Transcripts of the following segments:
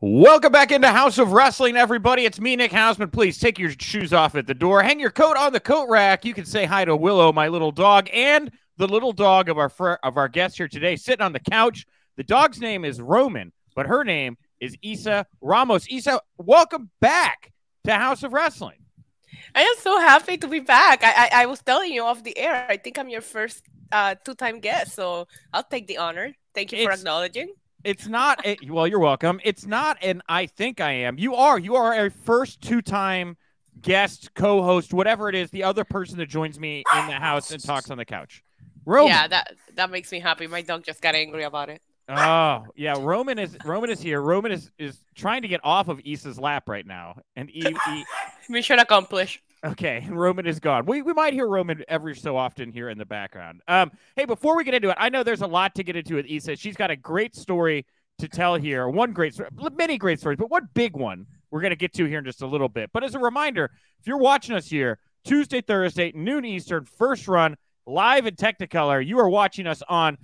Welcome back into Haus of Wrestling, everybody. It's me, Nick Hausman. Please take your shoes off at the door. Hang your coat on the coat rack. You can say hi to Willow, my little dog, and the little dog of our fr- of our guest here today, sitting on the couch. The dog's name is Roman, but her name is Isa Ramos. Isa, welcome back to Haus of Wrestling. I am so happy to be back. I I, I was telling you off the air. I think I'm your first uh, two time guest, so I'll take the honor. Thank you for It's- acknowledging. It's not. A, well, you're welcome. It's not an I think I am. You are. You are a first two time guest, co host, whatever it is, the other person that joins me in the house and talks on the couch. Roman. Yeah, that that makes me happy. My dog just got angry about it. Oh yeah, Roman is Roman is here. Roman is is trying to get off of Isa's lap right now, and e, e, Mission accomplished. Okay, and Roman is gone. We we might hear Roman every so often here in the background. Um, hey, before we get into it, I know there's a lot to get into with Isa. She's got a great story to tell here. One great story, many great stories, but one big one we're gonna get to here in just a little bit. But as a reminder, if you're watching us here Tuesday, Thursday, noon Eastern, first run live in Technicolor, you are watching us on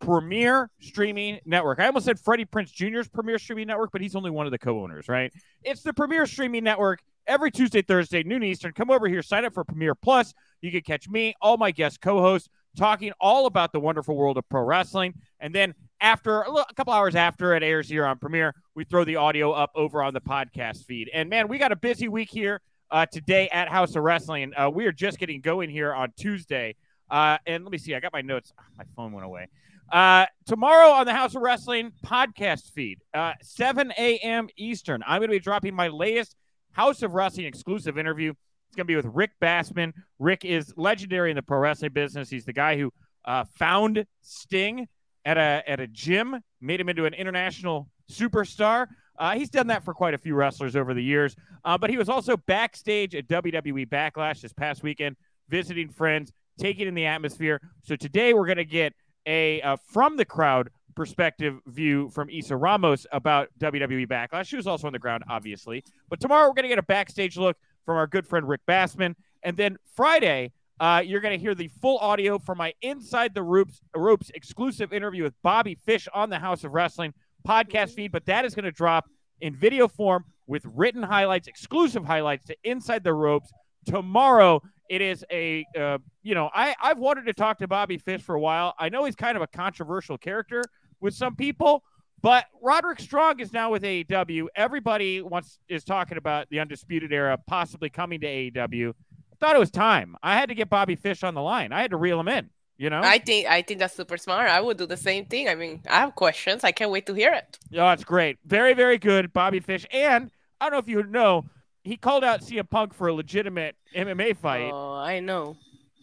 Premier Streaming Network. I almost said Freddie Prinze Jr.'s Premier Streaming Network, but he's only one of the co-owners, right? It's the Premier Streaming Network every Tuesday, Thursday, noon Eastern. Come over here, sign up for Premier Plus. You can catch me, all my guest co-hosts, talking all about the wonderful world of pro wrestling. And then after a, couple hours after it airs here on Premiere, we throw the audio up over on the podcast feed. And man, we got a busy week here uh, today at Haus of Wrestling. Uh, we are just getting going here on Tuesday. Uh, and let me see, I got my notes. Ah, my phone went away. Uh, tomorrow on the Haus of Wrestling podcast feed, uh, 7 a.m. Eastern, I'm going to be dropping my latest Haus of Wrestling exclusive interview. It's going to be with Rick Bassman. Rick is legendary in the pro wrestling business. He's the guy who uh, found Sting at a at a gym, made him into an international superstar. Uh, he's done that for quite a few wrestlers over the years. Uh, but he was also backstage at WWE Backlash this past weekend, visiting friends, taking in the atmosphere. So today we're going to get a uh, from the crowd perspective view from Isa Ramos about WWE Backlash. She was also on the ground, obviously. But tomorrow we're going to get a backstage look from our good friend Rick Bassman. And then Friday, uh, you're going to hear the full audio from my Inside the Ropes, Ropes exclusive interview with Bobby Fish on the Haus of Wrestling podcast feed. But that is going to drop in video form with written highlights, exclusive highlights to Inside the Ropes tomorrow. It is a, uh, you know, I, I've wanted to talk to Bobby Fish for a while. I know he's kind of a controversial character with some people, but Roderick Strong is now with AEW. Everybody wants is talking about the Undisputed Era possibly coming to AEW. I thought it was time. I had to get Bobby Fish on the line. I had to reel him in. You know, I think I think that's super smart. I would do the same thing. I mean, I have questions. I can't wait to hear it. Oh, it's great. Very, very good, Bobby Fish. And I don't know if you know, he called out CM Punk for a legitimate MMA fight. Oh, I know.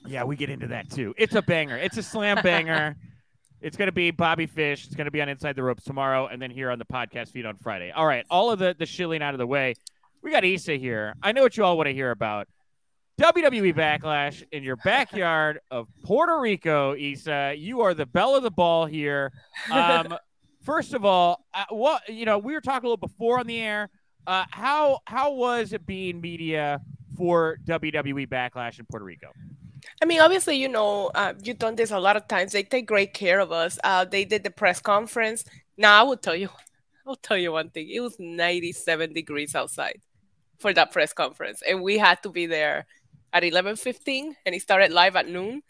Yeah, we get into that too. It's a banger. It's a slam banger. it's going to be Bobby Fish. It's going to be on Inside the Ropes tomorrow and then here on the podcast feed on Friday. All right, all of the, the shilling out of the way. We got Isa here. I know what you all want to hear about. WWE Backlash in your backyard of Puerto Rico, Isa. You are the belle of the ball here. Um, first of all, uh, what you know, we were talking a little before on the air. Uh, how how was it being media for WWE Backlash in Puerto Rico? I mean, obviously, you know, uh, you've done this a lot of times. They take great care of us. Uh, they did the press conference. Now, I will tell you, I'll tell you one thing. It was 97 degrees outside for that press conference, and we had to be there at 11:15, and it started live at noon.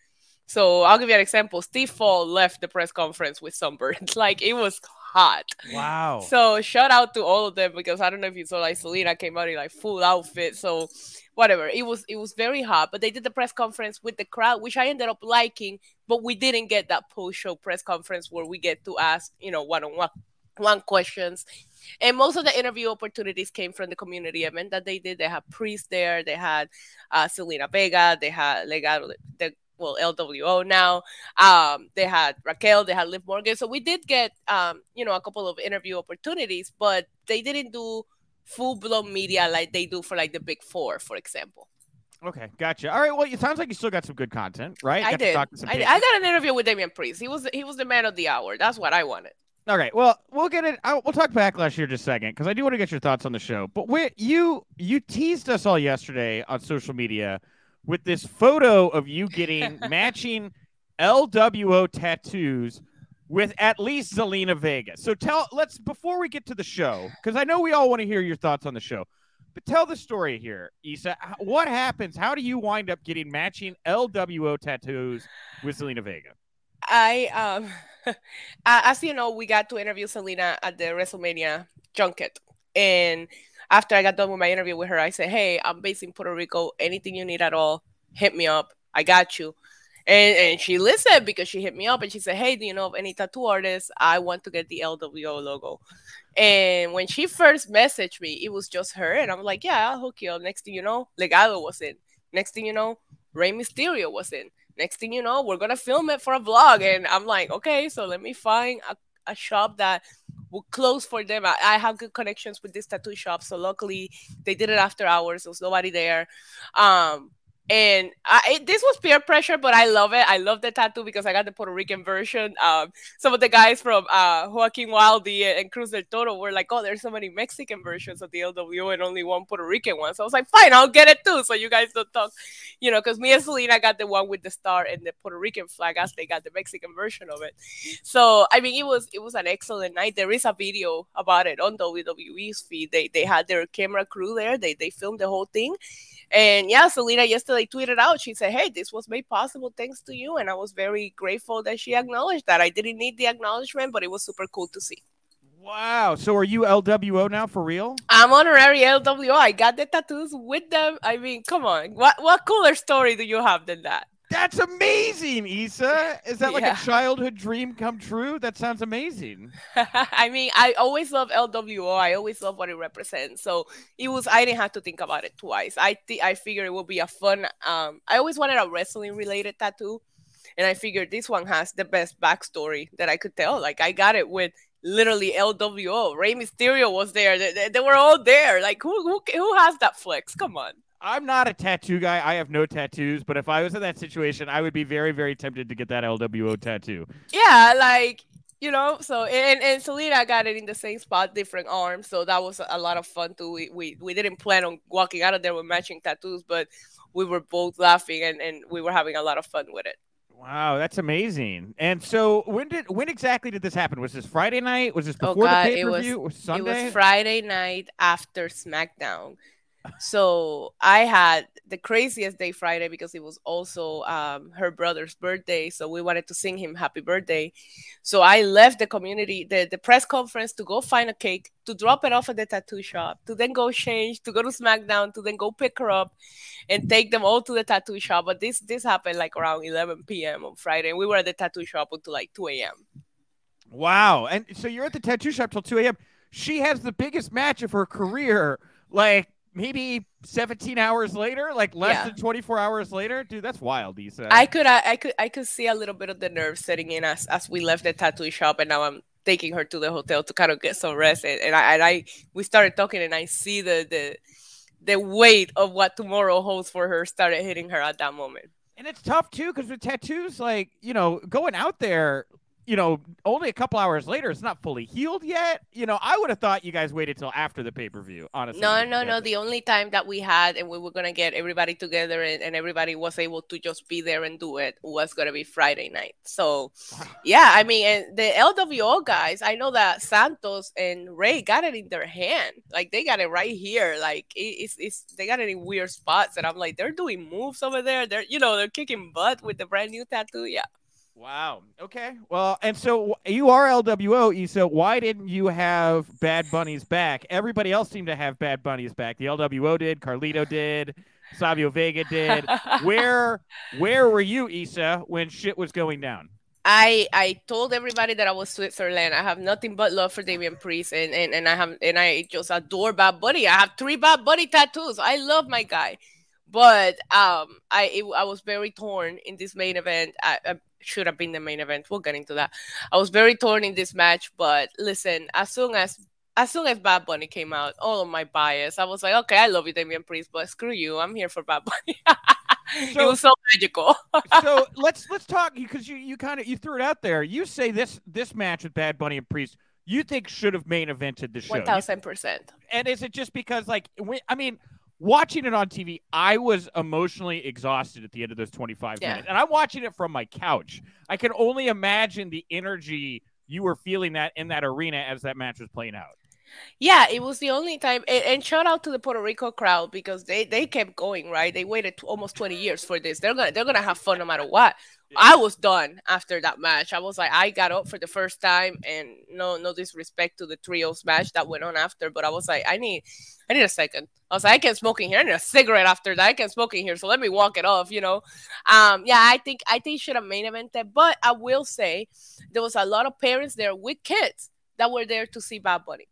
So I'll give you an example. Steve Fall left the press conference with sunburns. like it was hot. Wow. So shout out to all of them because I don't know if you saw like Zelina came out in like full outfit. So whatever. It was it was very hot. But they did the press conference with the crowd, which I ended up liking, but we didn't get that post-show press conference where we get to ask, you know, one-on-one one questions. And most of the interview opportunities came from the community event that they did. They had Priest there, they had uh, Zelina Vega, they had Legado, the well LWO now. Um, they had Raquel, they had Liv Morgan. So we did get um, you know, a couple of interview opportunities, but they didn't do full blown media like they do for like the big four, for example. Okay, gotcha. All right. Well, it sounds like you still got some good content, right? I Got did. talk to some I. I got an interview with Damian Priest. He was he was the man of the hour. That's what I wanted. All right. Well, we'll get it. I, we'll talk backlash here just a second because I do want to get your thoughts on the show. But we, you you teased us all yesterday on social media with this photo of you getting matching LWO tattoos with at least Zelina Vega. So tell let's before we get to the show, because I know we all want to hear your thoughts on the show. But tell the story here, Isa. What happens? How do you wind up getting matching LWO tattoos with Zelina Vega? I um as you know, we got to interview Zelina at the WrestleMania junket. And after I got done with my interview with her, I said, Hey, I'm based in Puerto Rico. Anything you need at all, hit me up. I got you. And, and she listened because she hit me up and she said, Hey, do you know of any tattoo artists? I want to get the LWO logo. And when she first messaged me, it was just her. And I'm like, Yeah, I'll hook you up. Next thing you know, Legado was in. Next thing you know, Rey Mysterio was in. Next thing you know, we're gonna film it for a vlog. And I'm like, okay, so let me find a, a shop that will close for them. I, I, have good connections with this tattoo shop. So luckily they did it after hours. There was nobody there. Um, and I, it, this was peer pressure, but I love it. I love the tattoo because I got the Puerto Rican version. Um, some of the guys from uh, Joaquin Wilde and Cruz del Toro were like, "Oh, there's so many Mexican versions of the LWO and only one Puerto Rican one." So I was like, "Fine, I'll get it too." So you guys don't talk, you know, because me and Zelina got the one with the star and the Puerto Rican flag, as they got the Mexican version of it. So I mean, it was it was an excellent night. There is a video about it on WWE's feed. They they had their camera crew there. They they filmed the whole thing and yeah, Zelina yesterday tweeted out, she said, Hey, this was made possible thanks to you. And I was very grateful that she acknowledged that. I didn't need the acknowledgement, but it was super cool to see. Wow. So are you LWO now for real? I'm honorary LWO. I got the tattoos with them. I mean, come on. What what cooler story do you have than that? That's amazing, Isa. Is that like yeah. a childhood dream come true? That sounds amazing. I mean, I always love LWO. I always love what it represents. So it was. I didn't have to think about it twice. I th- I figured it would be a fun. Um, I always wanted a wrestling related tattoo, and I figured this one has the best backstory that I could tell. Like I got it with literally LWO. Rey Mysterio was there. They, they, they were all there. Like who who who has that flex? Come on. I'm not a tattoo guy. I have no tattoos, but if I was in that situation, I would be very, very tempted to get that LWO tattoo. Yeah, like you know. So and and Zelina got it in the same spot, different arms. So that was a lot of fun too. We we, we didn't plan on walking out of there with matching tattoos, but we were both laughing and and we were having a lot of fun with it. Wow, that's amazing. And so when did when exactly did this happen? Was this Friday night? Was this oh, before oh God, the pay per view? Sunday? It was Friday night after SmackDown so I had the craziest day Friday because it was also um, her brother's birthday. So we wanted to sing him happy birthday. So I left the community, the, the press conference to go find a cake, to drop it off at the tattoo shop, to then go change, to go to SmackDown, to then go pick her up and take them all to the tattoo shop. But this this happened like around 11 p.m. on Friday. And we were at the tattoo shop until like 2 a.m. Wow. And so you're at the tattoo shop till 2 a.m. She has the biggest match of her career. Like maybe 17 hours later like less yeah. than 24 hours later dude that's wild Isa. i could I, I, could i could see a little bit of the nerves setting in as as we left the tattoo shop and now i'm taking her to the hotel to kind of get some rest and, and i and i we started talking and i see the the the weight of what tomorrow holds for her started hitting her at that moment and it's tough too because with tattoos like you know going out there you know, only a couple hours later, it's not fully healed yet. You know, I would have thought you guys waited till after the pay per view, honestly. No, no, no. The only time that we had and we were going to get everybody together and, and, everybody was able to just be there and do it was going to be Friday night. So, yeah, I mean, and the LWO guys, I know that Santos and Rey got it in their hand. Like, they got it right here. Like, it, it's, it's, they got it in weird spots. And I'm like, they're doing moves over there. They're, you know, they're kicking butt with the brand new tattoo. Yeah. Wow. Okay. Well, and so you are LWO, Isa. Why didn't you have Bad Bunny's back? Everybody else seemed to have Bad Bunny's back. The LWO did, Carlito did, Savio Vega did. where where were you, Isa, when shit was going down? I I told everybody that I was Switzerland. I have nothing but love for Damian Priest, and and, and I have and I just adore Bad Bunny. I have three Bad Bunny tattoos. I love my guy, but um, I it, I was very torn in this main event. I, I should have been the main event. We'll get into that. I was very torn in this match, but listen, as soon as as soon as Bad Bunny came out, all of my bias, I was like, okay, I love you, Damian Priest, but screw you, I'm here for Bad Bunny. so, it was so magical. so let's let's talk because you you kind of you threw it out there. You say this this match with Bad Bunny and Priest, you think should have main evented the show. One thousand percent. And is it just because like we? I mean watching it on TV, I was emotionally exhausted at the end of those 25 Yeah. minutes. And I'm watching it from my couch. I can only imagine the energy you were feeling that in that arena as that match was playing out. Yeah, it was the only time. And, and shout out to the Puerto Rico crowd because they they kept going. Right, they waited almost twenty years for this. They're gonna they're gonna have fun no matter what. I was done after that match. I was like, I got up for the first time, and no no disrespect to the trios match that went on after, but I was like, I need I need a second. I was like, I can't smoke in here. I need a cigarette after that. I can't smoke in here, so let me walk it off. You know, um, yeah, I think I think should have main evented, but I will say there was a lot of parents there with kids that were there to see Bad Bunny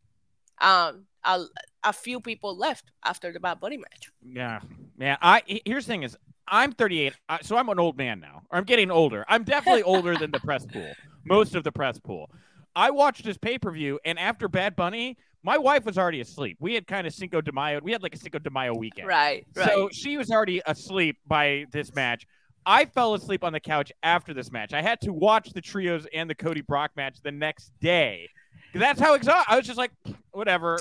um a, a few people left after the Bad Bunny match. Yeah, yeah. I here's the thing is I'm 38, uh, so I'm an old man now. Or I'm getting older. I'm definitely older than the press pool, most of the press pool. I watched this pay per view, and after Bad Bunny, my wife was already asleep. We had kind of Cinco de Mayo. We had like a Cinco de Mayo weekend. Right, right. So she was already asleep by this match. I fell asleep on the couch after this match. I had to watch the trios and the Cody Brock match the next day. That's how exhausted. I was just like, whatever.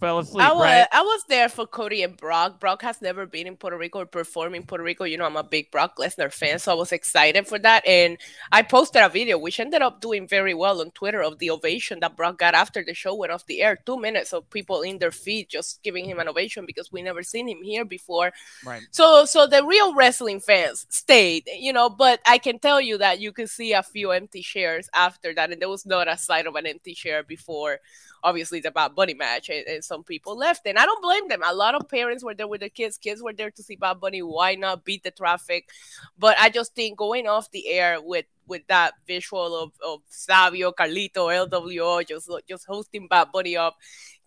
Fell asleep. I was, right? I was there for Cody and Brock. Brock has never been in Puerto Rico or performed in Puerto Rico. You know, I'm a big Brock Lesnar fan, so I was excited for that. And I posted a video, which ended up doing very well on Twitter, of the ovation that Brock got after the show went off the air. Two minutes of people in their feet just giving him an ovation because we never seen him here before. Right. So, so the real wrestling fans stayed, you know. But I can tell you that you could see a few empty chairs after that, and there was not a sight of an empty chair before obviously it's about Bunny match, and, and some people left, and I don't blame them. A lot of parents were there with their kids. Kids were there to see Bad Bunny. Why not beat the traffic? But I just think going off the air with with that visual of, of Savio, Carlito, LWO, just just hosting Bad Bunny up,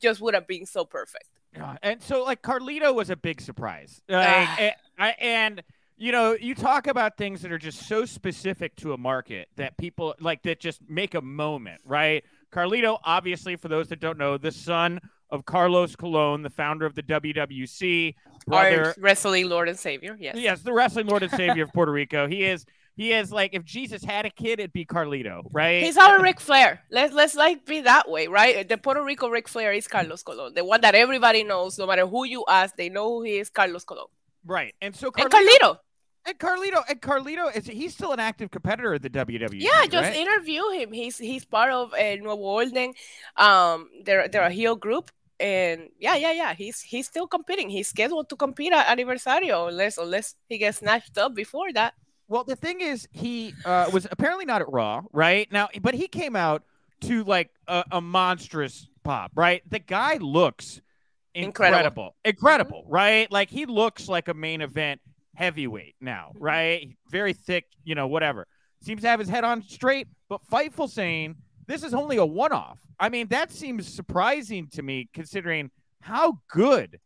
just would have been so perfect. Yeah, and so like Carlito was a big surprise, uh, Ah. and, and you know you talk about things that are just so specific to a market that people like that just make a moment, right? Carlito, obviously, for those that don't know, the son of Carlos Colon, the founder of the WWC, brother. Our wrestling Lord and Savior, yes. Yes, the wrestling lord and savior of Puerto Rico. He is. He is like if Jesus had a kid, it'd be Carlito, right? He's our Ric Flair. Let's let's like be that way, right? The Puerto Rico Ric Flair is Carlos Colon, the one that everybody knows. No matter who you ask, they know who he is. Carlos Colon right. And so and Carlito, Carlito. And Carlito, and Carlito is he's still an active competitor at the WWE. Yeah, just right? interview him. He's he's part of uh, Nuevo Orden. Um, they're they're a heel group, and yeah, yeah, yeah. He's he's still competing. He's scheduled to compete at Aniversario unless unless he gets snatched up before that. Well, the thing is, he uh, was apparently not at Raw, right? Now, but he came out to like a, a monstrous pop, right? The guy looks Incredible. incredible, incredible, right? Like he looks like a main event heavyweight now, mm-hmm. right? Very thick, you know, whatever. Seems to have his head on straight, but Fightful saying this is only a one-off. I mean, that seems surprising to me considering how good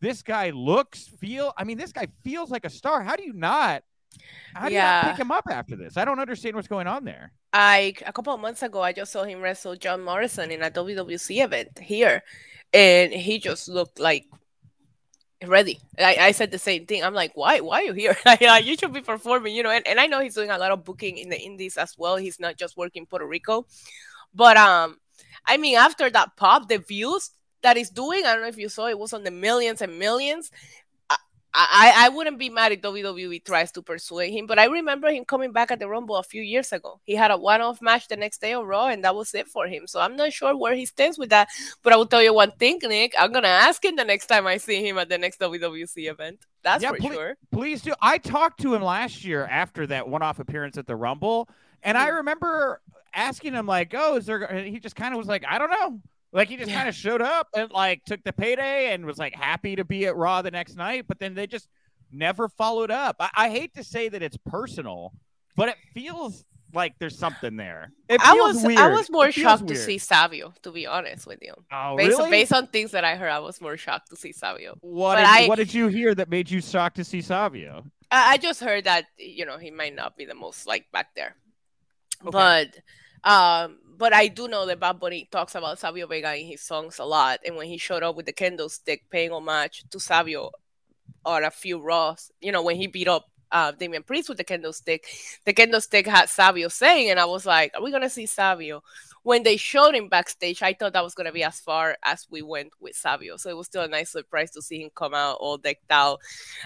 this guy looks, feel. I mean, this guy feels like a star. How do you not? How do you Yeah. not pick him up after this? I don't understand what's going on there. I a couple of months ago, I just saw him wrestle John Morrison in a WWC event here, and he just looked like ready. I, I said the same thing. I'm like, why? Why are you here? You should be performing, you know. And, and I know he's doing a lot of booking in the Indies as well. He's not just working Puerto Rico, but um, I mean, after that pop, the views that he's doing, I don't know if you saw, it was on the millions and millions. I, I, wouldn't be mad if WWE tries to persuade him, but I remember him coming back at the Rumble a few years ago. He had a one-off match the next day on Raw, and that was it for him. So I'm not sure where he stands with that. But I will tell you one thing, Nick. I'm gonna ask him the next time I see him at the next WWC event. That's Yeah, for please- sure. Please do. I talked to him last year after that one-off appearance at the Rumble, and I Mhm. remember asking him like, "Oh, is there?" and He just kind of was like, "I don't know." Like he just Yeah. kind of showed up and like took the payday and was like happy to be at Raw the next night, but then they just never followed up. I, I hate to say that it's personal, but it feels like there's something there. It I was weird. I was more shocked to see Savio, to be honest with you. Oh, Based, really? on, based on things that I heard, I was more shocked to see Savio. what did, I- what did you hear that made you shocked to see Savio? I, I just heard that you know he might not be the most liked back there, Okay. but um, but I do know that Bad Bunny talks about Savio Vega in his songs a lot, and when he showed up with the candlestick, paying homage to Savio or a few Raws, you know, when he beat up uh, Damian Priest with the candlestick, the candlestick had Savio saying, and I was like, are we gonna see Savio when they showed him backstage, I thought that was gonna be as far as we went with Savio. So it was still a nice surprise to see him come out all decked out.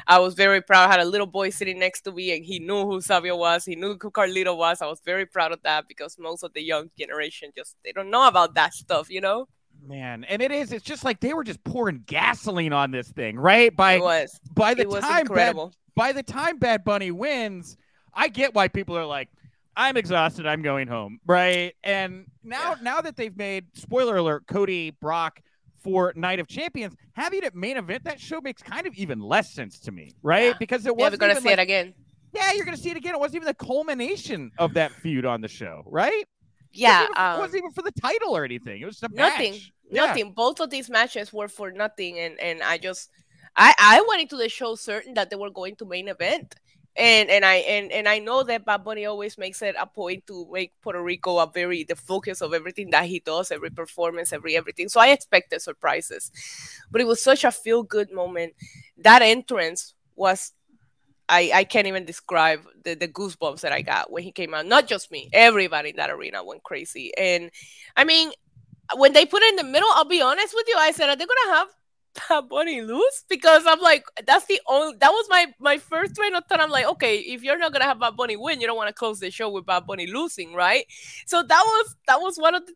I was very proud. I had a little boy sitting next to me, and he knew who Savio was. He knew who Carlito was. I was very proud of that because most of the young generation just they don't know about that stuff, you know. Man, and it is. It's just like they were just pouring gasoline on this thing, right? By It was. by the It was time Bad, by the time Bad Bunny wins, I get why people are like, I'm exhausted. I'm going home, right? And now, now that they've made spoiler alert, Cody Brock for Night of Champions, having it main event that show makes kind of even less sense to me, right? Yeah. Because it wasn't gonna even see like, it again. yeah, you're gonna see it again. It wasn't even the culmination of that feud on the show, right? Yeah. it wasn't, even, it um, wasn't even for the title or anything. It was just a nothing match. Yeah. nothing both of these matches were for nothing and and i just i i went into the show certain that they were going to main event and and i and and i know that bad bunny always makes it a point to make puerto rico a very the focus of everything that he does every performance every everything so i expected surprises but it was such a feel good moment that entrance was I, I can't even describe the, the goosebumps that I got when he came out. Not just me, everybody in that arena went crazy. And I mean, when they put it in the middle, I'll be honest with you. I said, are they gonna have Bad Bunny lose? Because I'm like, that's the only that was my my first train of thought. I'm like, okay, if you're not gonna have Bad Bunny win, you don't want to close the show with Bad Bunny losing, right? So that was that was one of the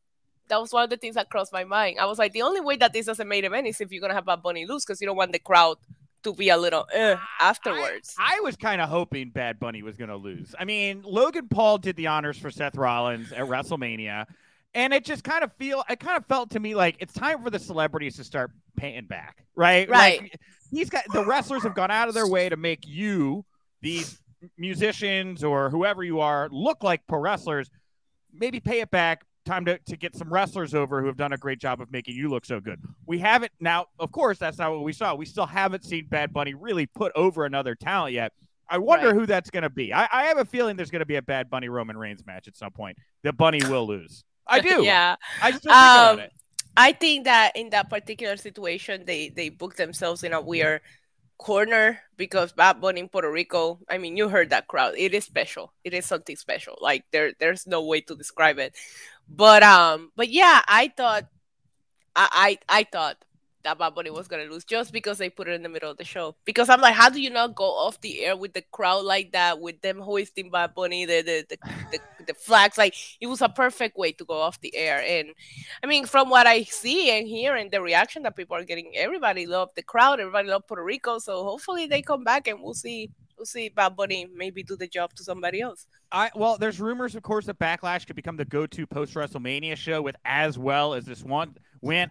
that was one of the things that crossed my mind. I was like, the only way that this doesn't make event is if you're gonna have Bad Bunny lose because you don't want the crowd to be a little uh, afterwards. I, I was kind of hoping Bad Bunny was to lose. I mean, Logan Paul did the honors for Seth Rollins at WrestleMania, and it just kind of feel it kind of felt to me like it's time for the celebrities to start paying back, right? Right. Like, he's got the wrestlers have gone out of their way to make you these musicians or whoever you are look like pro wrestlers. Maybe pay it back. Time to, to get some wrestlers over who have done a great job of making you look so good. We haven't now, of course, that's not what we saw. We still haven't seen Bad Bunny really put over another talent yet. I wonder Right. who that's going to be. I, I have a feeling there's going to be a Bad Bunny Roman Reigns match at some point. That Bunny will lose. I do. yeah. I just don't think about Um, it. I think that in that particular situation, they they booked themselves in a weird corner because Bad Bunny in Puerto Rico. I mean, you heard that crowd. It is special. It is something special. Like there, there's no way to describe it. But um, but yeah, I thought, I I, I thought that Bad Bunny was gonna lose just because they put it in the middle of the show. Because I'm like, how do you not go off the air with the crowd like that, with them hoisting Bad Bunny, the the the, the, the flags? Like it was a perfect way to go off the air. And I mean, from what I see and hear and the reaction that people are getting, everybody loved the crowd, everybody loved Puerto Rico. So hopefully they come back and we'll see we'll see Bad Bunny maybe do the job to somebody else. I well, there's rumors, of course, that Backlash could become the go-to post WrestleMania show with as well as this one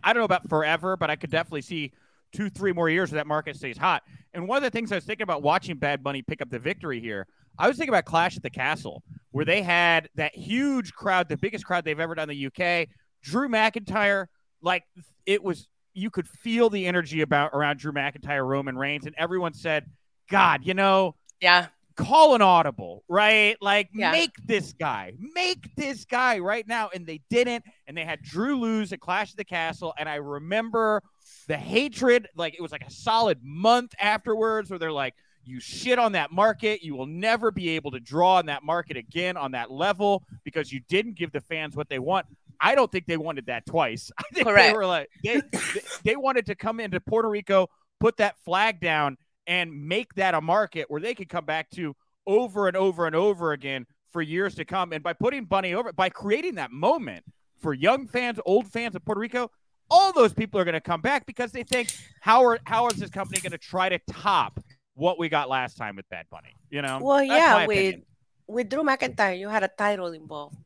I don't know about forever, but I could definitely see two, three more years where that market stays hot. And one of the things I was thinking about watching Bad Bunny pick up the victory here, I was thinking about Clash at the Castle, where they had that huge crowd, the biggest crowd they've ever done in the UK. Drew McIntyre, like it was, you could feel the energy about around Drew McIntyre, Roman Reigns, and everyone said, "God, you know." Yeah. Call an audible, right? Like Yeah. make this guy, make this guy right now. And they didn't. And they had Drew lose at Clash of the Castle. And I remember the hatred, like it was like a solid month afterwards where they're like, you shit on that market. You will never be able to draw on that market again on that level because you didn't give the fans what they want. I don't think they wanted that twice. I think they were like they they wanted to come into Puerto Rico, put that flag down, and make that a market where they could come back to over and over and over again for years to come. And by putting Bunny over, by creating that moment for young fans, old fans of Puerto Rico, all those people are going to come back because they think how are how is this company going to try to top what we got last time with Bad Bunny? You know? Well, yeah, with opinion. with Drew McIntyre, you had a title involved,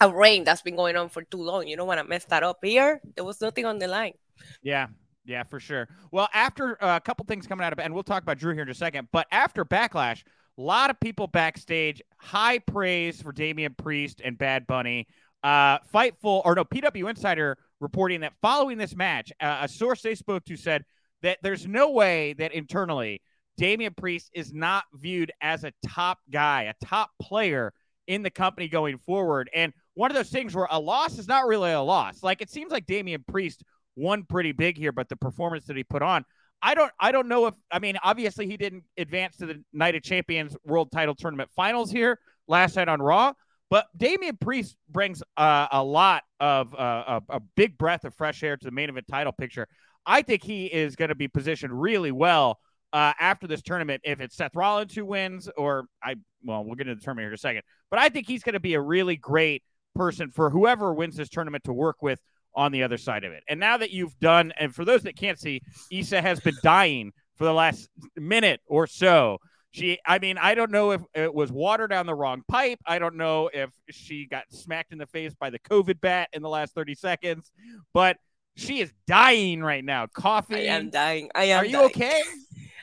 a reign that's been going on for too long. You don't want to mess that up. Here, there was nothing on the line. Yeah, yeah, for sure. Well, after uh, a couple things coming out of, and we'll talk about Drew here in a second, but after Backlash, a lot of people backstage, high praise for Damian Priest and Bad Bunny. Uh, Fightful, or no, PW Insider reporting that following this match, uh, a source they spoke to said that there's no way that internally Damian Priest is not viewed as a top guy, a top player in the company going forward. And one of those things where a loss is not really a loss. Like it seems like Damian Priest won pretty big here, but the performance that he put on, I don't I don't know if I mean obviously he didn't advance to the Night of Champions World Title Tournament Finals here last night on Raw, But Damian Priest brings uh, a lot of uh, a, a big breath of fresh air to the main event title picture. I think he is going to be positioned really well uh, after this tournament. If it's Seth Rollins who wins, or I, well, we'll get into the tournament here in a second. But I think he's going to be a really great person for whoever wins this tournament to work with on the other side of it. And now that you've done, and for those that can't see, Isa has been dying for the last minute or so. She, I mean, I don't know if it was water down the wrong pipe. I don't know if she got smacked in the face by the COVID bat in the last 30 seconds, but she is dying right now. Coughing. I am dying. I am. Are you dying. okay?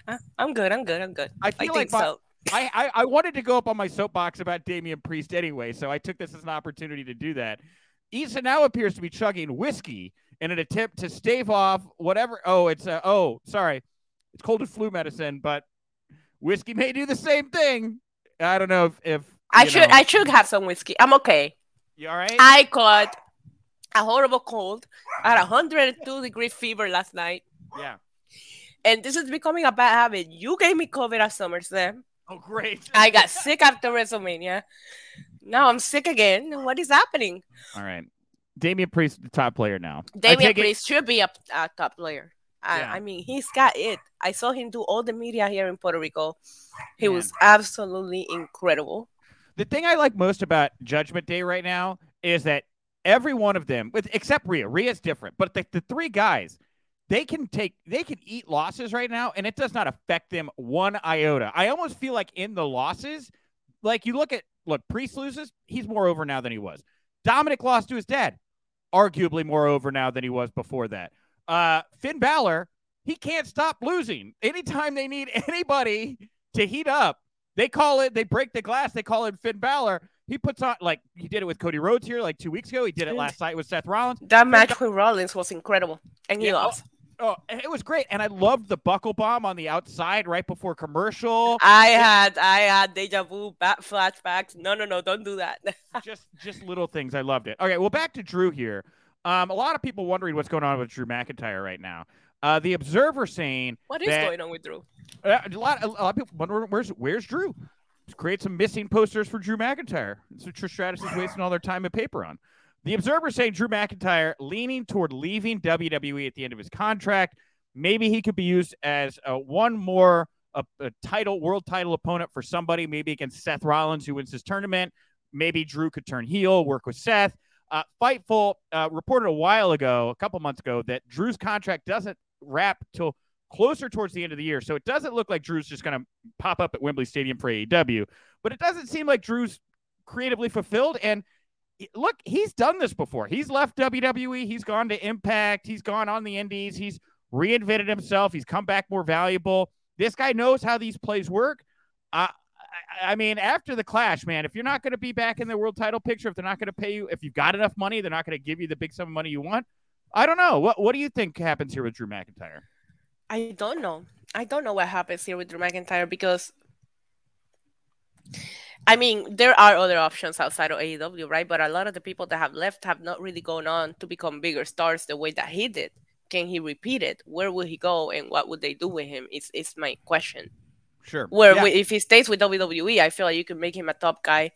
I'm good. I'm good. I'm good. I feel I like my, so. I, I, I wanted to go up on my soapbox about Damian Priest anyway, so I took this as an opportunity to do that. Isa now appears to be chugging whiskey in an attempt to stave off whatever. Oh, it's a, oh, sorry, it's cold and flu medicine, but whiskey may do the same thing. I don't know if, if I should know. I should have some whiskey. I'm okay. You all right? I caught a horrible cold. I had a 102 degree fever last night. Yeah. And this is becoming a bad habit. You gave me COVID at SummerSlam. Oh, great. I got sick after WrestleMania. Now I'm sick again. What is happening? All right. Damian Priest, the top player now. Damian Priest it... should be a, a top player. I, yeah. I, mean, he's got it. I saw him do all the media here in Puerto Rico. He Man. was absolutely incredible. The thing I like most about Judgment Day right now is that every one of them, with except Rhea, Rhea's different, but the, the three guys, they can take, they can eat losses right now, and it does not affect them one iota. I almost feel like in the losses, like you look at, look, Priest loses, he's more over now than he was. Dominic lost to his dad, arguably more over now than he was before that. Uh, Finn Balor, he can't stop losing. Anytime they need anybody to heat up, they call it, they break the glass, they call it Finn Balor. He puts on like he did it with Cody Rhodes here like two weeks ago. He did it last night with Seth Rollins. That match with Rollins was incredible, and he yeah, lost. Oh, it was great, and I loved the buckle bomb on the outside right before commercial. I had I had deja vu, bat flashbacks. No, no, no, don't do that. just just little things. I loved it. Okay, well back to Drew here. Um, a lot of people wondering what's going on with Drew McIntyre right now. Uh, the Observer saying what is that, going on with Drew? Uh, a lot, a lot of people wondering where's where's Drew. Let's create some missing posters for Drew McIntyre. So Trish Stratus is wasting all their time and paper on. The Observer saying Drew McIntyre leaning toward leaving WWE at the end of his contract. Maybe he could be used as uh, one more a, a, title, world title opponent for somebody, maybe against Seth Rollins, who wins this tournament. Maybe Drew could turn heel, work with Seth. Uh, Fightful uh, reported a while ago, a couple months ago, that Drew's contract doesn't wrap till closer towards the end of the year. So it doesn't look like Drew's just going to pop up at Wembley Stadium for AEW, but it doesn't seem like Drew's creatively fulfilled. And look, he's done this before. He's left WWE, he's gone to Impact, he's gone on the Indies, he's reinvented himself, he's come back more valuable. This guy knows how these plays work. Uh, I mean, after the clash, man, if you're not going to be back in the world title picture, if they're not going to pay you, if you've got enough money, they're not going to give you the big sum of money you want. I don't know. What What do you think happens here with Drew McIntyre? I don't know. I don't know what happens here with Drew McIntyre because, I mean, there are other options outside of AEW, right? But a lot of the people that have left have not really gone on to become bigger stars the way that he did. Can he repeat it? Where will he go, and what would they do with him? Is is my question. Sure. Where yeah. if he stays with WWE, I feel like you can make him a top guy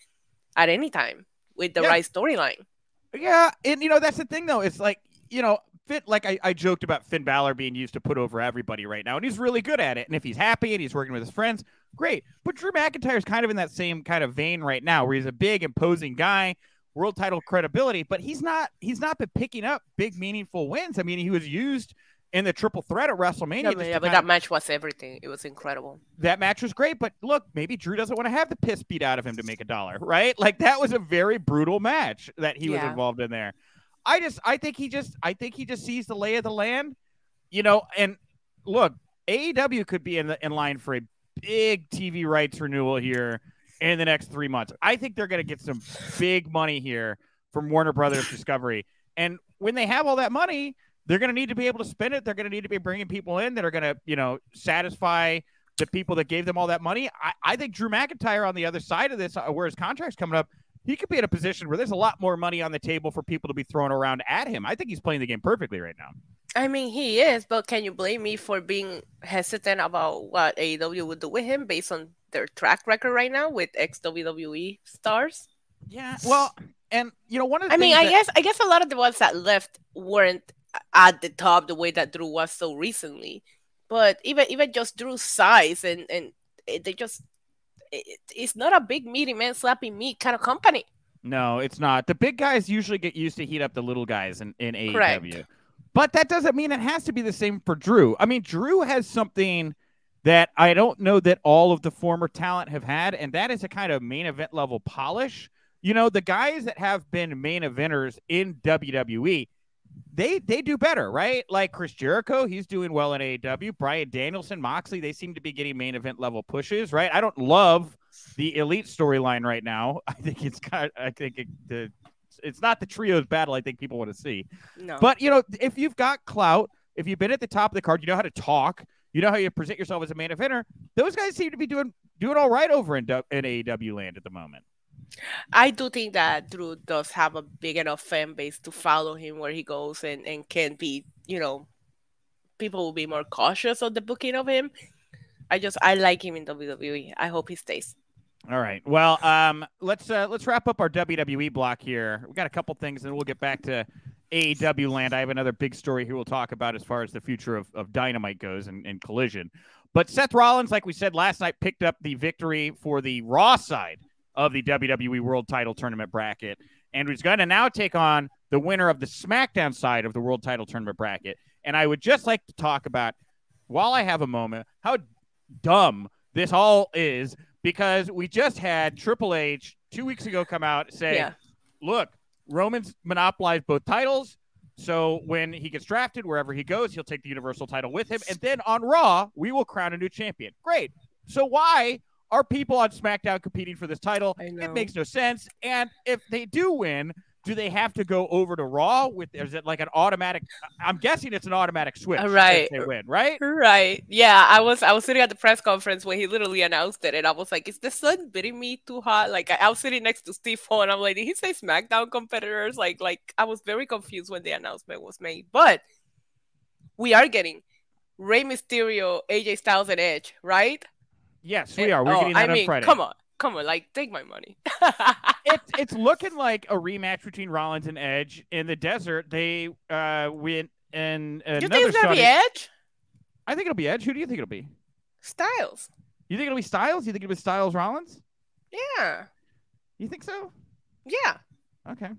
at any time with the yeah. right storyline. Yeah, and you know that's the thing though. It's like you know, Finn, like I, I joked about Finn Balor being used to put over everybody right now, and he's really good at it. And if he's happy and he's working with his friends, great. But Drew McIntyre is kind of in that same kind of vein right now, where he's a big, imposing guy, world title credibility, but he's not he's not been picking up big, meaningful wins. I mean, he was used in the triple threat at WrestleMania. Yeah, yeah but that match was everything. It was incredible. That match was great, but look, maybe Drew doesn't want to have the piss beat out of him to make a dollar, right? Like that was a very brutal match that he was involved in there. I just, I think he just, I think he just sees the lay of the land, you know. And look, AEW could be in the in line for a big TV rights renewal here in the next three months. I think they're going to get some big money here from Warner Brothers Discovery, and when they have all that money they're going to need to be able to spend it. They're going to need to be bringing people in that are going to, you know, satisfy the people that gave them all that money. I, I think Drew McIntyre on the other side of this, uh, where his contract's coming up, he could be in a position where there's a lot more money on the table for people to be thrown around at him. I think he's playing the game perfectly right now. I mean, he is, but can you blame me for being hesitant about what AEW would do with him based on their track record right now with ex WWE stars? Yeah. Well, and you know, one of the I mean, I that, guess I guess a lot of the ones that left weren't at the top the way that Drew was so recently. But even even just Drew's size and and they just it, it's not a big meaty man slapping meat kind of company. No, it's not. The big guys usually get used to heat up the little guys in, in AEW. But that doesn't mean it has to be the same for Drew. I mean, Drew has something that I don't know that all of the former talent have had, and that is a kind of main event level polish. You know, the guys that have been main eventers in WWE, they they do better, right? Like Chris Jericho, he's doing well in AEW. Bryan Danielson, Moxley, they seem to be getting main event level pushes, right? I don't love the elite storyline right now. I think it's got. I think it, the it's not the trios battle. I think people want to see. No, But you know, if you've got clout, if you've been at the top of the card, you know how to talk. You know how you present yourself as a main eventer. Those guys seem to be doing doing all right over in, in AEW land at the moment. I do think that Drew does have a big enough fan base to follow him where he goes and and can be, you know, people will be more cautious of the booking of him. I just I like him in WWE. I hope he stays. All right. Well, um, let's uh, let's wrap up our WWE block here. We got a couple things, and we'll get back to AEW land. I have another big story here we'll talk about as far as the future of, of Dynamite goes and, and Collision. But Seth Rollins, like we said last night, picked up the victory for the Raw side of the WWE World Title Tournament bracket, and he's going to now take on the winner of the SmackDown side of the World Title Tournament bracket. And I would just like to talk about, while I have a moment, how dumb this all is because we just had Triple H two weeks ago come out say, Yeah. look, Roman's monopolized both titles. So when he gets drafted, wherever he goes, he'll take the Universal title with him. And then on Raw, we will crown a new champion. Great. So why are people on SmackDown competing for this title? It makes no sense. And if they do win, do they have to go over to Raw with is it like an automatic I'm guessing it's an automatic switch. if Right. They win, right? Right. Yeah, I was I was sitting at the press conference when he literally announced it, and I was like, "Is the sun beating me too hot?" Like I, was sitting next to Steve O, and I'm like, "Did he say SmackDown competitors?" Like, like I was very confused when the announcement was made. But we are getting Rey Mysterio, AJ Styles, and Edge, right? Yes, we And- are. We're oh, getting that I mean, on Friday. come on, come on, like take my money. it's it's looking like a rematch between Rollins and Edge in the desert. They uh went and Do you think it's gonna be Edge? I think it'll be Edge. Who do you think it'll be? Styles? You think it'll be Styles? You think it'll be Styles Rollins? Yeah, You think so? yeah. Okay.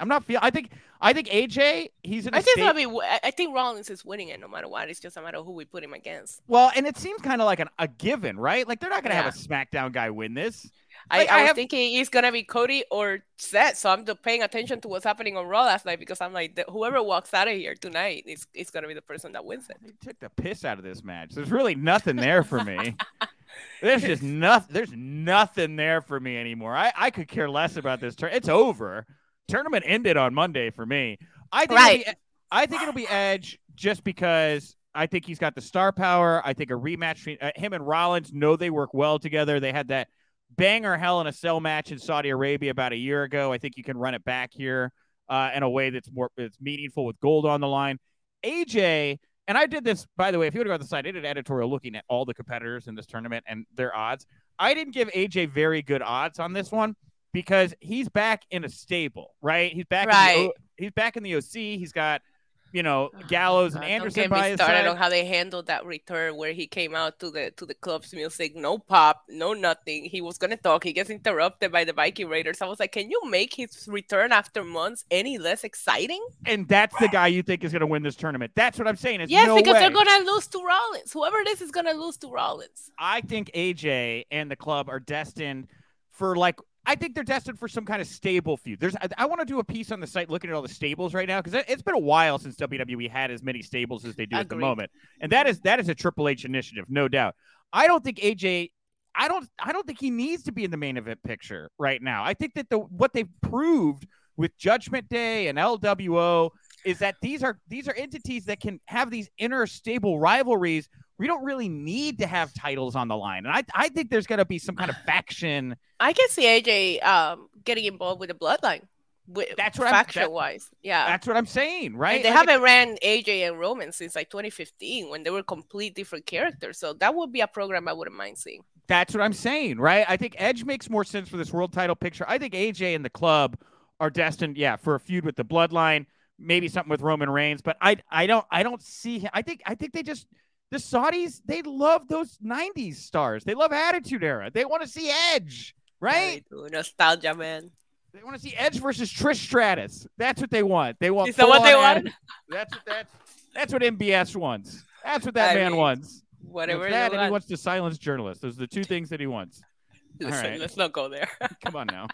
I'm not feel. I think I think AJ. He's in. a I think state- gonna be. w- I I think Rollins is winning it no matter what. It's just no matter who we put him against. Well, and it seems kind of like an, a given, right? Like they're not going to Yeah. have a SmackDown guy win this. I, Like, I, I was have- thinking it's gonna be Cody or Seth, so I'm just paying attention to what's happening on Raw last night because I'm like, the, whoever walks out of here tonight is is gonna be the person that wins it. They took the piss out of this match. There's really nothing there for me. There's just nothing. There's nothing there for me anymore. I, I could care less about this turn. It's over. Tournament ended on Monday for me. I think Right. it'll be, I think it'll be Edge just because I think he's got the star power. I think a rematch between uh, him and Rollins know they work well together. They had that banger Hell in a Cell match in Saudi Arabia about a year ago. I think you can run it back here uh, in a way that's more that's meaningful with gold on the line. AJ, and I did this by the way. If you want to go on the site, I did an editorial looking at all the competitors in this tournament and their odds. I didn't give AJ very good odds on this one because he's back in a stable, right? He's back. In the Right. o, he's back in the OC. He's got you know Gallows and Anderson don't by get me started on how they handled that return where he came out to the to the club's music, no pop, no nothing. He was gonna talk. He gets interrupted by the Viking Raiders. I was like, can you make his return after months any less exciting? and that's the guy you think is going to win this tournament. That's what I'm saying. It's yes, no because way. they're gonna lose to Rollins. Whoever it is is gonna lose to Rollins. I think AJ and the club are destined for like I think they're destined for some kind of stable feud. There's I, I want to do a piece on the site looking at all the stables right now because it, it's been a while since WWE had as many stables as they do at the moment, and that is that is a Triple H initiative, no doubt. I don't think AJ. I don't. I don't think he needs to be in the main event picture right now. I think that the what they've proved with Judgment Day and LWO is that these are these are entities that can have these inner stable rivalries. We don't really need to have titles on the line, and I I think there's going to be some kind of faction. I can see AJ um getting involved with the bloodline. With, That's what I'm- faction that- wise. Yeah. That's what I'm saying, right? And they Like, haven't ran AJ and Roman since like 2015 when they were complete different characters. So that would be a program I wouldn't mind seeing. That's what I'm saying, right? I think Edge makes more sense for this world title picture. I think AJ and the club are destined, yeah, for a feud with the Bloodline, maybe something with Roman Reigns. But I, I don't, I don't see. him. I think, I think they just the Saudis they love those '90s stars. They love Attitude Era. They want to see Edge, right? Yeah, nostalgia, man. They want to see Edge versus Trish Stratus. That's what they want. They want. Is that what they want? That's what that's that's what MBS wants. That's what that I man mean, wants. Whatever that, and he wants to silence journalists. Those are the two things that he wants. Listen, All right. let's not go there. Come on now.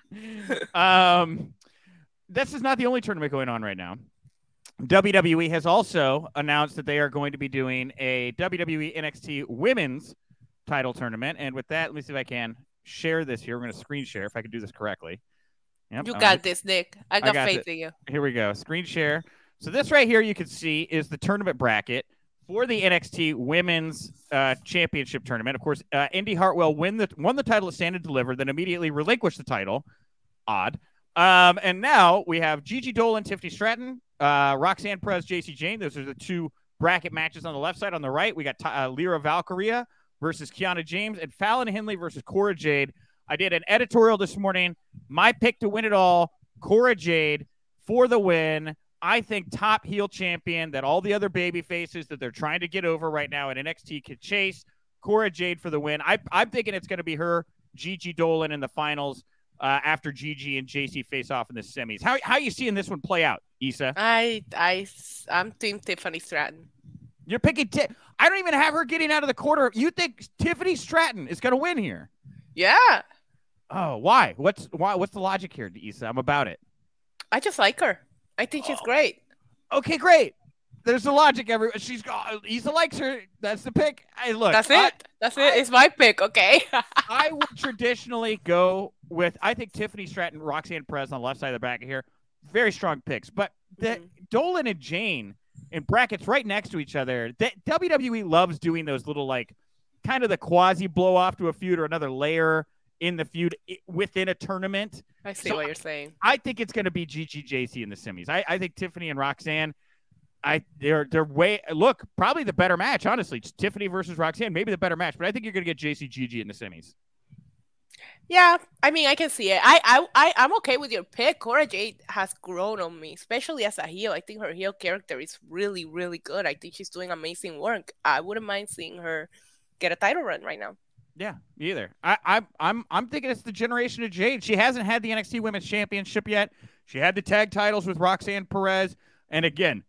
Um, this is not the only tournament going on right now. WWE has also announced that they are going to be doing a WWE NXT Women's Title Tournament, and with that, let me see if I can share this here. We're going to screen share if I can do this correctly. Yep, you got this, Nick. I got, I got faith in you. Here we go. Screen share. So this right here, you can see is the tournament bracket for the NXT Women's uh, Championship tournament. Of course, uh, Indi Hartwell win the won the title at Stand and Deliver, then immediately relinquished the title. Odd. Um, and now we have Gigi Dolan, Tiffany Stratton, uh, Roxanne Perez, Jacy Jayne. Those are the two bracket matches on the left side. On the right, we got uh, Lyra Valkyria versus Kiana James and Fallon Henley versus Cora Jade. I did an editorial this morning. My pick to win it all, Cora Jade for the win. I think top heel champion that all the other baby faces that they're trying to get over right now in NXT could chase. Cora Jade for the win. I, I'm thinking it's going to be her, Gigi Dolan in the finals uh, after Gigi and Jacy face off in the semis. How how you seeing this one play out, Isa? I I I'm Team Tiffany Stratton. You're picking. T- I don't even have her getting out of the quarter. You think Tiffany Stratton is going to win here? Yeah. Oh, why? What's why? What's the logic here, Isa? I'm about it. I just like her. I think she's oh. great. Okay, great. There's the logic. Every she's got. Isa likes her. That's the pick. Hey, look. That's it. I, That's it. It's my pick. Okay. I would traditionally go with. I think Tiffany Stratton, Roxanne Perez on the left side of the bracket here. Very strong picks, but the mm-hmm. Dolan and Jayne in brackets right next to each other. The, WWE loves doing those little like kind of the quasi blow off to a feud or another layer in the feud within a tournament. I see so what you're saying. I think it's going to be Gigi Jacy in the semis. I, I think Tiffany and Roxanne. I they're they're way look probably the better match honestly. Tiffany versus Roxanne, maybe the better match, but I think you're going to get Jacy Gigi in the semis. Yeah, I mean, I can see it. I, I, I, I'm okay with your pick. Cora Jade has grown on me, especially as a heel. I think her heel character is really, really good. I think she's doing amazing work. I wouldn't mind seeing her get a title run right now. Yeah, either. I, I, I'm, I'm thinking it's the generation of Jade. She hasn't had the NXT Women's Championship yet. She had the tag titles with Roxanne Perez, and again,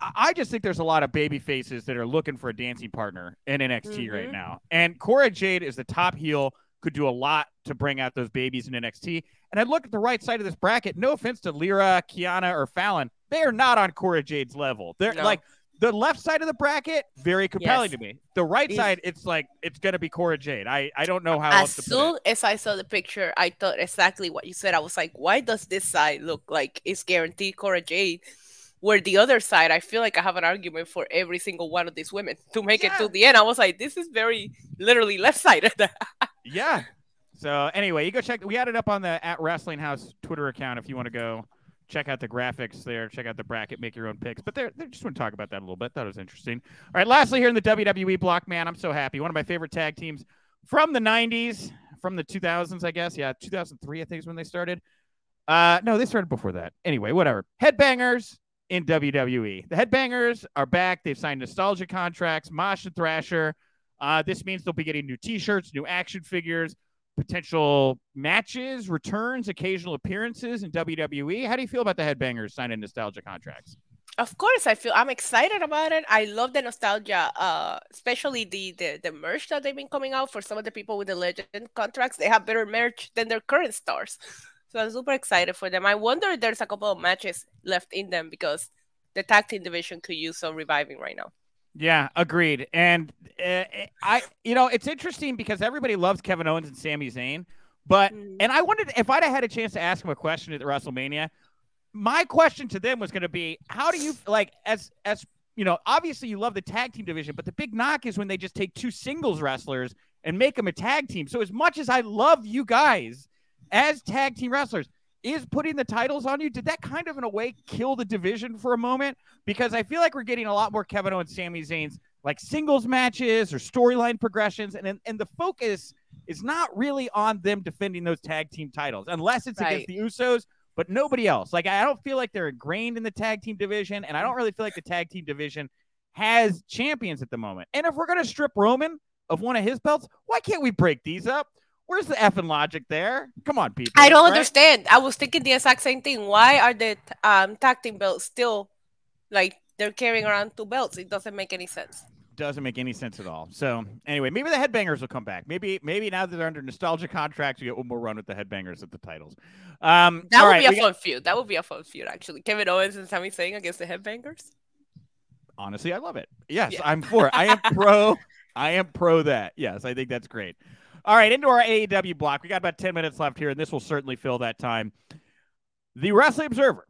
I just think there's a lot of baby faces that are looking for a dancing partner in NXT mm-hmm. right now. And Cora Jade is the top heel, could do a lot to bring out those babies in NXT. And I look at the right side of this bracket. No offense to Lyra, Kiana, or Fallon, they are not on Cora Jade's level. They're no. like the left side of the bracket, very compelling yes. to me. The right side, it's like it's gonna be Cora Jade. I I don't know how. As soon as I saw the picture, I thought exactly what you said. I was like, why does this side look like it's guaranteed Cora Jade? Where the other side, I feel like I have an argument for every single one of these women to make yeah. it to the end. I was like, this is very literally left sided. yeah. So anyway, you go check. We had it up on the at Wrestling House Twitter account if you want to go check out the graphics there, check out the bracket, make your own picks. But they're they just want to talk about that a little bit. Thought it was interesting. All right, lastly, here in the WWE block, man, I'm so happy. One of my favorite tag teams from the 90s, from the 2000s, I guess. Yeah, 2003, I think is when they started. Uh, no, they started before that. Anyway, whatever. Headbangers in WWE. The Headbangers are back. They've signed nostalgia contracts. Mosh and Thrasher. Uh, this means they'll be getting new T-shirts, new action figures potential matches, returns, occasional appearances in WWE. How do you feel about the Headbangers signing nostalgia contracts? Of course, I feel I'm excited about it. I love the nostalgia, uh, especially the, the the merch that they've been coming out for some of the people with the legend contracts. They have better merch than their current stars, so I'm super excited for them. I wonder if there's a couple of matches left in them because the tag team division could use some reviving right now. Yeah, agreed. And uh, I, you know, it's interesting because everybody loves Kevin Owens and Sami Zayn, but mm. and I wondered if I'd have had a chance to ask him a question at the WrestleMania. My question to them was going to be, how do you like as as you know, obviously you love the tag team division, but the big knock is when they just take two singles wrestlers and make them a tag team. So as much as I love you guys as tag team wrestlers, is putting the titles on you, did that kind of in a way kill the division for a moment? Because I feel like we're getting a lot more Kevin Owens, Sami Zayn's like singles matches or storyline progressions, and and the focus is not really on them defending those tag team titles unless it's Right. against the Usos, but nobody else. Like I don't feel like they're ingrained in the tag team division, and I don't really feel like the tag team division has champions at the moment. And if we're gonna strip Roman of one of his belts, why can't we break these up? Where's the effing logic there? Come on, people. I don't right? understand. I was thinking the exact same thing. Why are the um, tag team belts still like they're carrying around two belts? It doesn't make any sense. doesn't make any sense at all. So anyway, maybe the headbangers will come back. Maybe maybe now that they're under nostalgia contracts, we get one more run with the headbangers at the titles. Um, That would right, be a we got- fun feud. That would be a fun feud, actually. Kevin Owens and Sami Zayn against the Headbangers. honestly, I love it. Yes, Yeah. I'm for it. I am pro. I am pro that. Yes, I think that's great. All right, into our AEW block. We got about 10 minutes left here, and this will certainly fill that time. The Wrestling Observer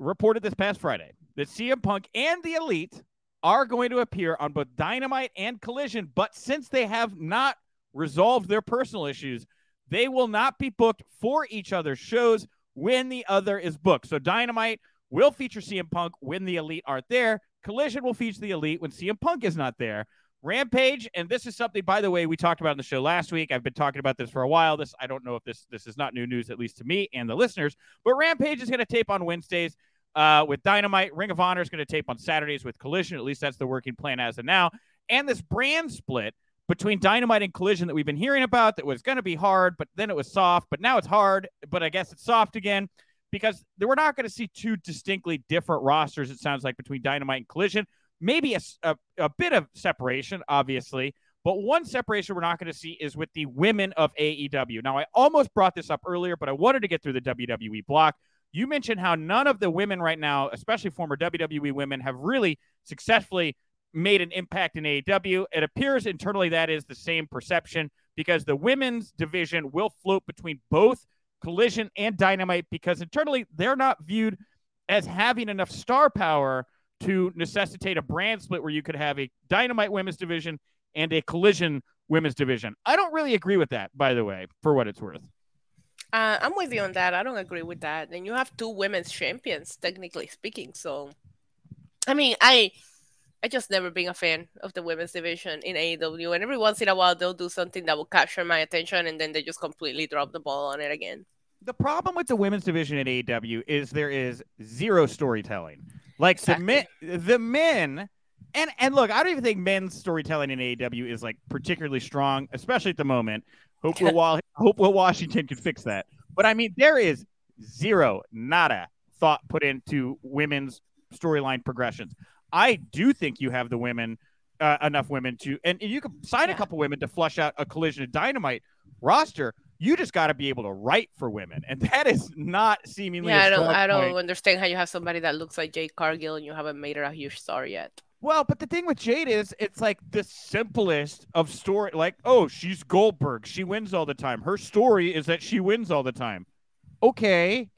reported this past Friday that CM Punk and the Elite are going to appear on both Dynamite and Collision, but since they have not resolved their personal issues, they will not be booked for each other's shows when the other is booked. So Dynamite will feature CM Punk when the Elite aren't there. Collision will feature the Elite when CM Punk is not there. Rampage, and this is something, by the way, we talked about in the show last week. I've been talking about this for a while. This I don't know if this this is not new news, at least to me and the listeners. But Rampage is going to tape on Wednesdays uh, with Dynamite. Ring of Honor is going to tape on Saturdays with Collision. At least that's the working plan as of now. And this brand split between Dynamite and Collision that we've been hearing about that was going to be hard, but then it was soft, but now it's hard, but I guess it's soft again because we're not going to see two distinctly different rosters, it sounds like, between Dynamite and Collision. Maybe a a bit of separation, obviously, but one separation we're not going to see is with the women of AEW. Now, I almost brought this up earlier, but I wanted to get through the WWE block. You mentioned how none of the women right now, especially former WWE women, have really successfully made an impact in AEW. It appears internally that is the same perception because the women's division will float between both Collision and Dynamite because internally they're not viewed as having enough star power to necessitate a brand split where you could have a Dynamite women's division and a Collision women's division. I don't really agree with that, by the way, for what it's worth. Uh, I'm with you on that. I don't agree with that. And you have two women's champions, technically speaking. So, I mean, I, I just never been a fan of the women's division in AEW. And every once in a while, they'll do something that will capture my attention, and then they just completely drop the ball on it again. The problem with the women's division in AEW is there is zero storytelling. Like Exactly. the men, the men, and and look, I don't even think men's storytelling in AEW is like particularly strong, especially at the moment. Hope Will, hope Will Washington can fix that. But I mean, there is zero, nada thought put into women's storyline progressions. I do think you have the women, uh, enough women to, and you could sign a couple women to flush out a collision of dynamite roster. You just got to be able to write for women, and that is not seemingly. Yeah, I don't, I don't point. understand how you have somebody that looks like Jade Cargill and you haven't made her a huge star yet. Well, but the thing with Jade is, it's like the simplest of story. Like, oh, she's Goldberg. She wins all the time. Her story is that she wins all the time. Okay,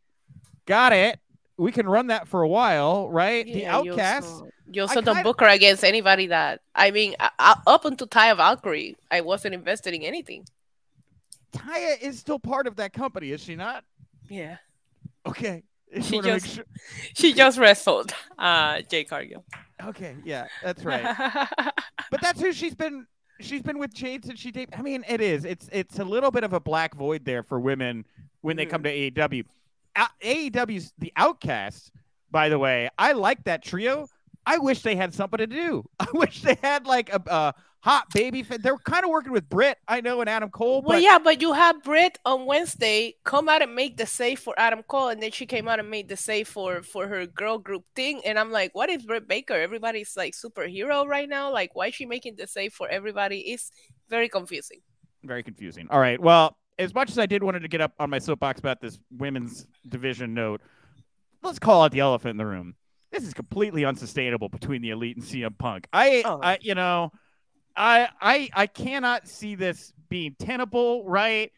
got it. We can run that for a while, right? the Yeah, you Outcasts. also- You also don't book her against anybody that I mean, I, I, up until Taya Valkyrie, I wasn't invested in anything. Taya is still part of that company, is she not? Yeah, Okay. Just She just- sure- she just wrestled uh Jade Cargill. Okay, yeah, that's right. but that's who she's been. She's been with Jade since she debuted. I mean, it is. It's it's a little bit of a black void there for women when they come to AEW. AEW's the Outcasts. By the way, I like that trio. I wish they had something to do. I wish they had like a, a hot baby. Fa- They're kind of working with Britt, I know, and Adam Cole. well, but yeah, but you had Britt on Wednesday come out and make the save for Adam Cole, and then she came out and made the save for for her girl group thing, and I'm like, what is Britt Baker? Everybody's like superhero right now. Like, why is she making the save for everybody? It's very confusing. very confusing. All right. Well, as much as I did wanted to get up on my soapbox about this women's division note, let's call out the elephant in the room. This is completely unsustainable between the elite and CM Punk. I, Oh. I you know, I, I, I cannot see this being tenable. Right?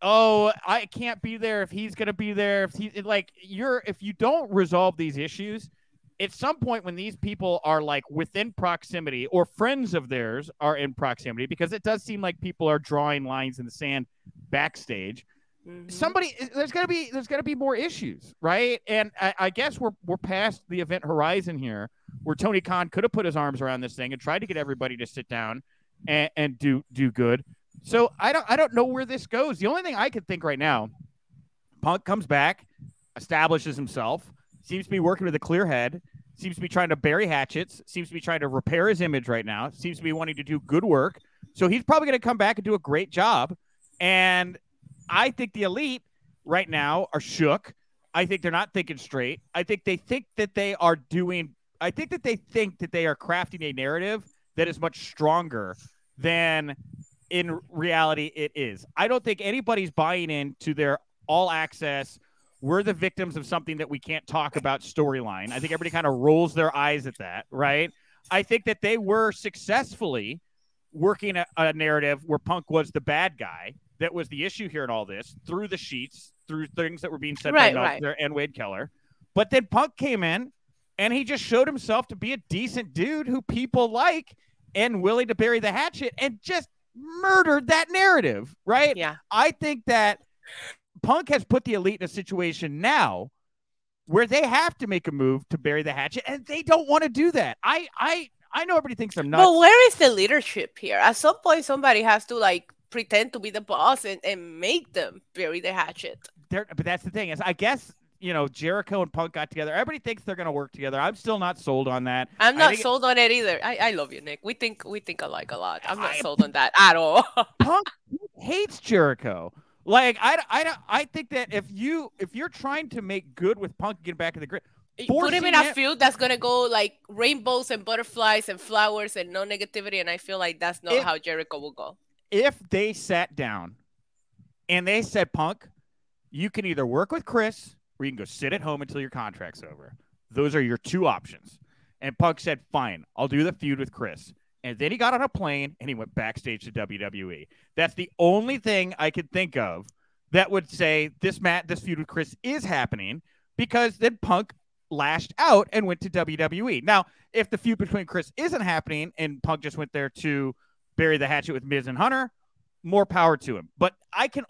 Oh, I can't be there if he's gonna be there. If he like you're, if you don't resolve these issues, at some point when these people are like within proximity or friends of theirs are in proximity because it does seem like people are drawing lines in the sand backstage Mhm. somebody there's gonna be there's gonna be more issues, right? And I, I guess we're we're past the event horizon here, where Tony Khan could have put his arms around this thing and tried to get everybody to sit down and, and do do good. So I don't I don't know where this goes. The only thing I could think right now, Punk comes back, establishes himself, seems to be working with a clear head, seems to be trying to bury hatchets, seems to be trying to repair his image right now, seems to be wanting to do good work. So he's probably going to come back and do a great job. And I think the elite right now are shook. I think they're not thinking straight. I think they think that they are doing, I think that they think that they are crafting a narrative that is much stronger than in reality it is. I don't think anybody's buying into their all access. We're the victims of something that we can't talk about storyline. I think everybody kind of rolls their eyes at that, right? I think that they were successfully working a, a narrative where Punk was the bad guy that was the issue here in all this through the sheets, through things that were being said Right, by right. And Wade Keller. But then Punk came in and he just showed himself to be a decent dude who people like and willing to bury the hatchet and just murdered that narrative, right? Yeah. I think that Punk has put the elite in a situation now where they have to make a move to bury the hatchet, and they don't want to do that. I I I know everybody thinks I'm nuts. But where is the leadership here? At some point, somebody has to like pretend to be the boss and, and make them bury the hatchet. They're- but that's the thing is, I guess you know Jericho and Punk got together. Everybody thinks they're going to work together. I'm still not sold on that. I'm not think it- sold on it either. I, I love you, Nick. We think we think alike a lot. I'm not I- sold on that at all. Punk hates Jericho. Like I, I, I think that if you if you're trying to make good with Punk and get back in the grid, Put him in a field that's gonna go like rainbows and butterflies and flowers and no negativity, and I feel like that's not If- how Jericho will go. If they sat down and they said, Punk, you can either work with Chris or you can go sit at home until your contract's over. Those are your two options. And Punk said, Fine, I'll do the feud with Chris. And then he got on a plane and he went backstage to WWE. That's the only thing I could think of that would say this Matt, this feud with Chris is happening because then Punk lashed out and went to WWE. Now, if the feud between Chris isn't happening and Punk just went there to bury the hatchet with Miz and Hunter, more power to him. But I can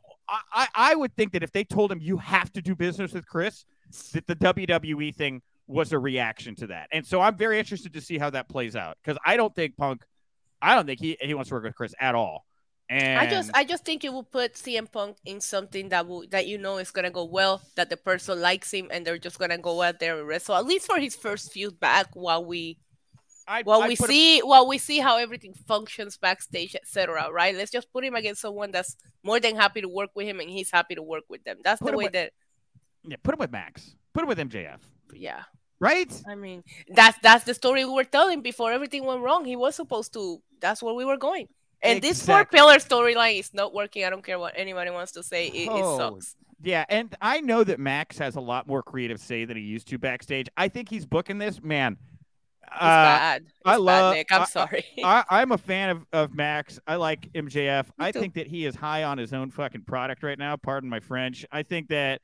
I, I would think that if they told him you have to do business with Chris, that the WWE thing was a reaction to that. And so I'm very interested to see how that plays out. Because I don't think Punk I don't think he, he wants to work with Chris at all. And I just I just think it will put CM Punk in something that will that you know is gonna go well, that the person likes him and they're just gonna go out there and wrestle at least for his first feud back while we I, while I we see while we see how everything functions backstage, etc. Right? Let's just put him against someone that's more than happy to work with him and he's happy to work with them. That's Put the way with- that yeah, put him with Max. Put him with MJF. yeah. Right? I mean that's that's the story we were telling before everything went wrong. He was supposed to that's where we were going. And this four pillar storyline is not working. I don't care what anybody wants to say. It, it Oh, sucks. Yeah, and I know that Max has a lot more creative say than he used to backstage. I think he's booking this man. It's Uh, bad. It's I bad, love- Nick. I'm I- sorry. I, I'm a fan of, of Max. I like MJF. Me I too. think that he is high on his own fucking product right now. Pardon my French. I think that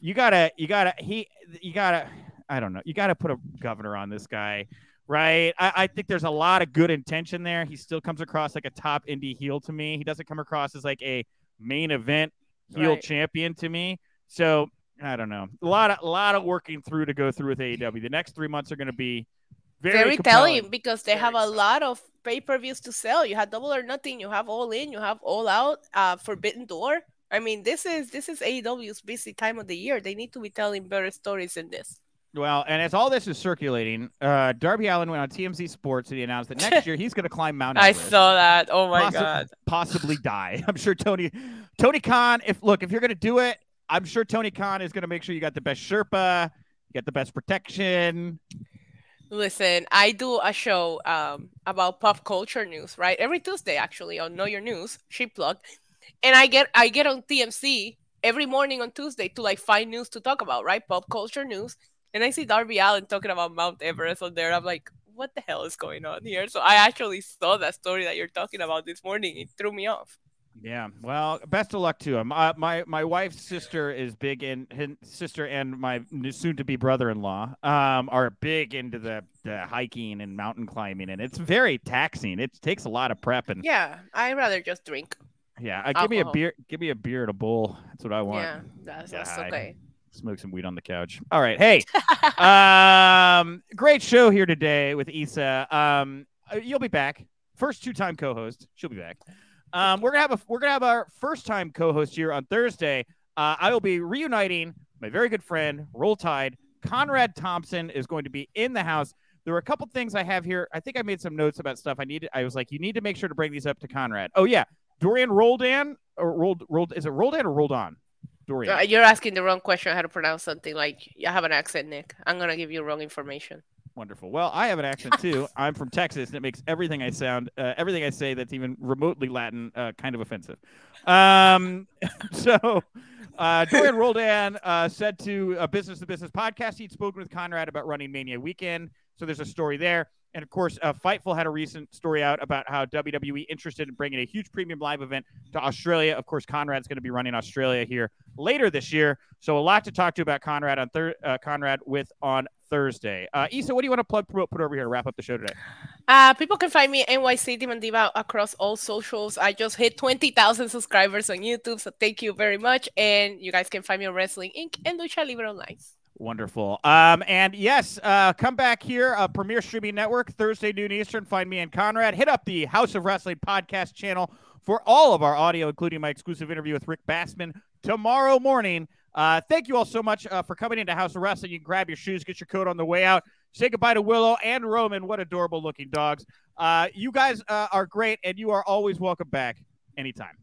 you gotta, you gotta, he, you gotta, I don't know, you gotta put a governor on this guy, right? I, I think there's a lot of good intention there. He still comes across like a top indie heel to me. He doesn't come across as like a main event heel Right. champion to me. So I don't know. A lot of, a lot of working through to go through with AEW. The next three months are going to be very, very telling because they Very have a lot of pay-per-views to sell. You have double or nothing, you have all in, you have all out, uh Forbidden Door. I mean, this is this is AEW's busy time of the year. They need to be telling better stories than this. Well, and as all this is circulating, uh, Darby Allin went on TMZ Sports and he announced that next year he's going to climb Mount I saw that. Oh my Possi- god. possibly die. I'm sure Tony, Tony Khan. If look, if you're going to do it, I'm sure Tony Khan is going to make sure you got the best Sherpa, you got the best protection. Listen, I do a show um about pop culture news, right? Every Tuesday actually on Know Your News, she plugged. And I get I get on TMZ every morning on Tuesday to like find news to talk about, right? Pop culture news. And I see Darby Allin talking about Mount Everest on there. I'm like, what the hell is going on here? So I actually saw that story that you're talking about this morning. It threw me off. Yeah, well, best of luck to him. Uh, my my wife's sister is big in his sister and my soon to be brother-in-law um are big into the, the hiking and mountain climbing and it's very taxing. It takes a lot of prep and Yeah, I'd rather just drink. Yeah, uh, give me a beer. Give me a beer and a bowl. That's what I want. Yeah, that's, that's okay. Smoke some weed on the couch. All right. Hey, um, great show here today with Isa. Um, uh, you'll be back. First two-time co-host. She'll be back. Um, we're gonna have a we're gonna have our first-time co-host here on Thursday. Uh, I will be reuniting my very good friend Roll Tide. Conrad Thompson is going to be in the house. There were a couple things I have here. I think I made some notes about stuff I needed. I was like, you need to make sure to bring these up to Conrad. Oh yeah, Dorian Roldan or rolled rolled is it Roldan or rolled on? Dorian. Uh, You're asking the wrong question. How to pronounce something like you have an accent, Nick. I'm gonna give you wrong information. Wonderful. Well, I have an accent too. I'm from Texas, and it makes everything I sound, uh, everything I say that's even remotely Latin, uh, kind of offensive. Um, so, uh, Dorian Roldan uh, said to a Business to Business podcast he'd spoken with Conrad about running Mania Weekend. So there's a story there. And of course, uh, Fightful had a recent story out about how WWE interested in bringing a huge premium live event to Australia. Of course, Conrad's going to be running Australia here later this year. So a lot to talk to about Conrad on thir- uh, Conrad with on Thursday. Uh, Isa, what do you want to plug promote, put over here to wrap up the show today? Uh, people can find me NYC Demon Diva across all socials. I just hit 20,000 subscribers on YouTube, so thank you very much. And you guys can find me on Wrestling Inc. and Lucha Libre Online. Wonderful. Um, and yes, uh, come back here, uh, Premier Streaming Network, Thursday noon Eastern. Find me and Conrad. Hit up the Haus of Wrestling podcast channel for all of our audio, including my exclusive interview with Rick Bassman tomorrow morning. Uh, thank you all so much uh, for coming into Haus of Wrestling. You can grab your shoes, get your coat on the way out. Say goodbye to Willow and Roman. What adorable looking dogs. Uh, you guys uh, are great, and you are always welcome back anytime.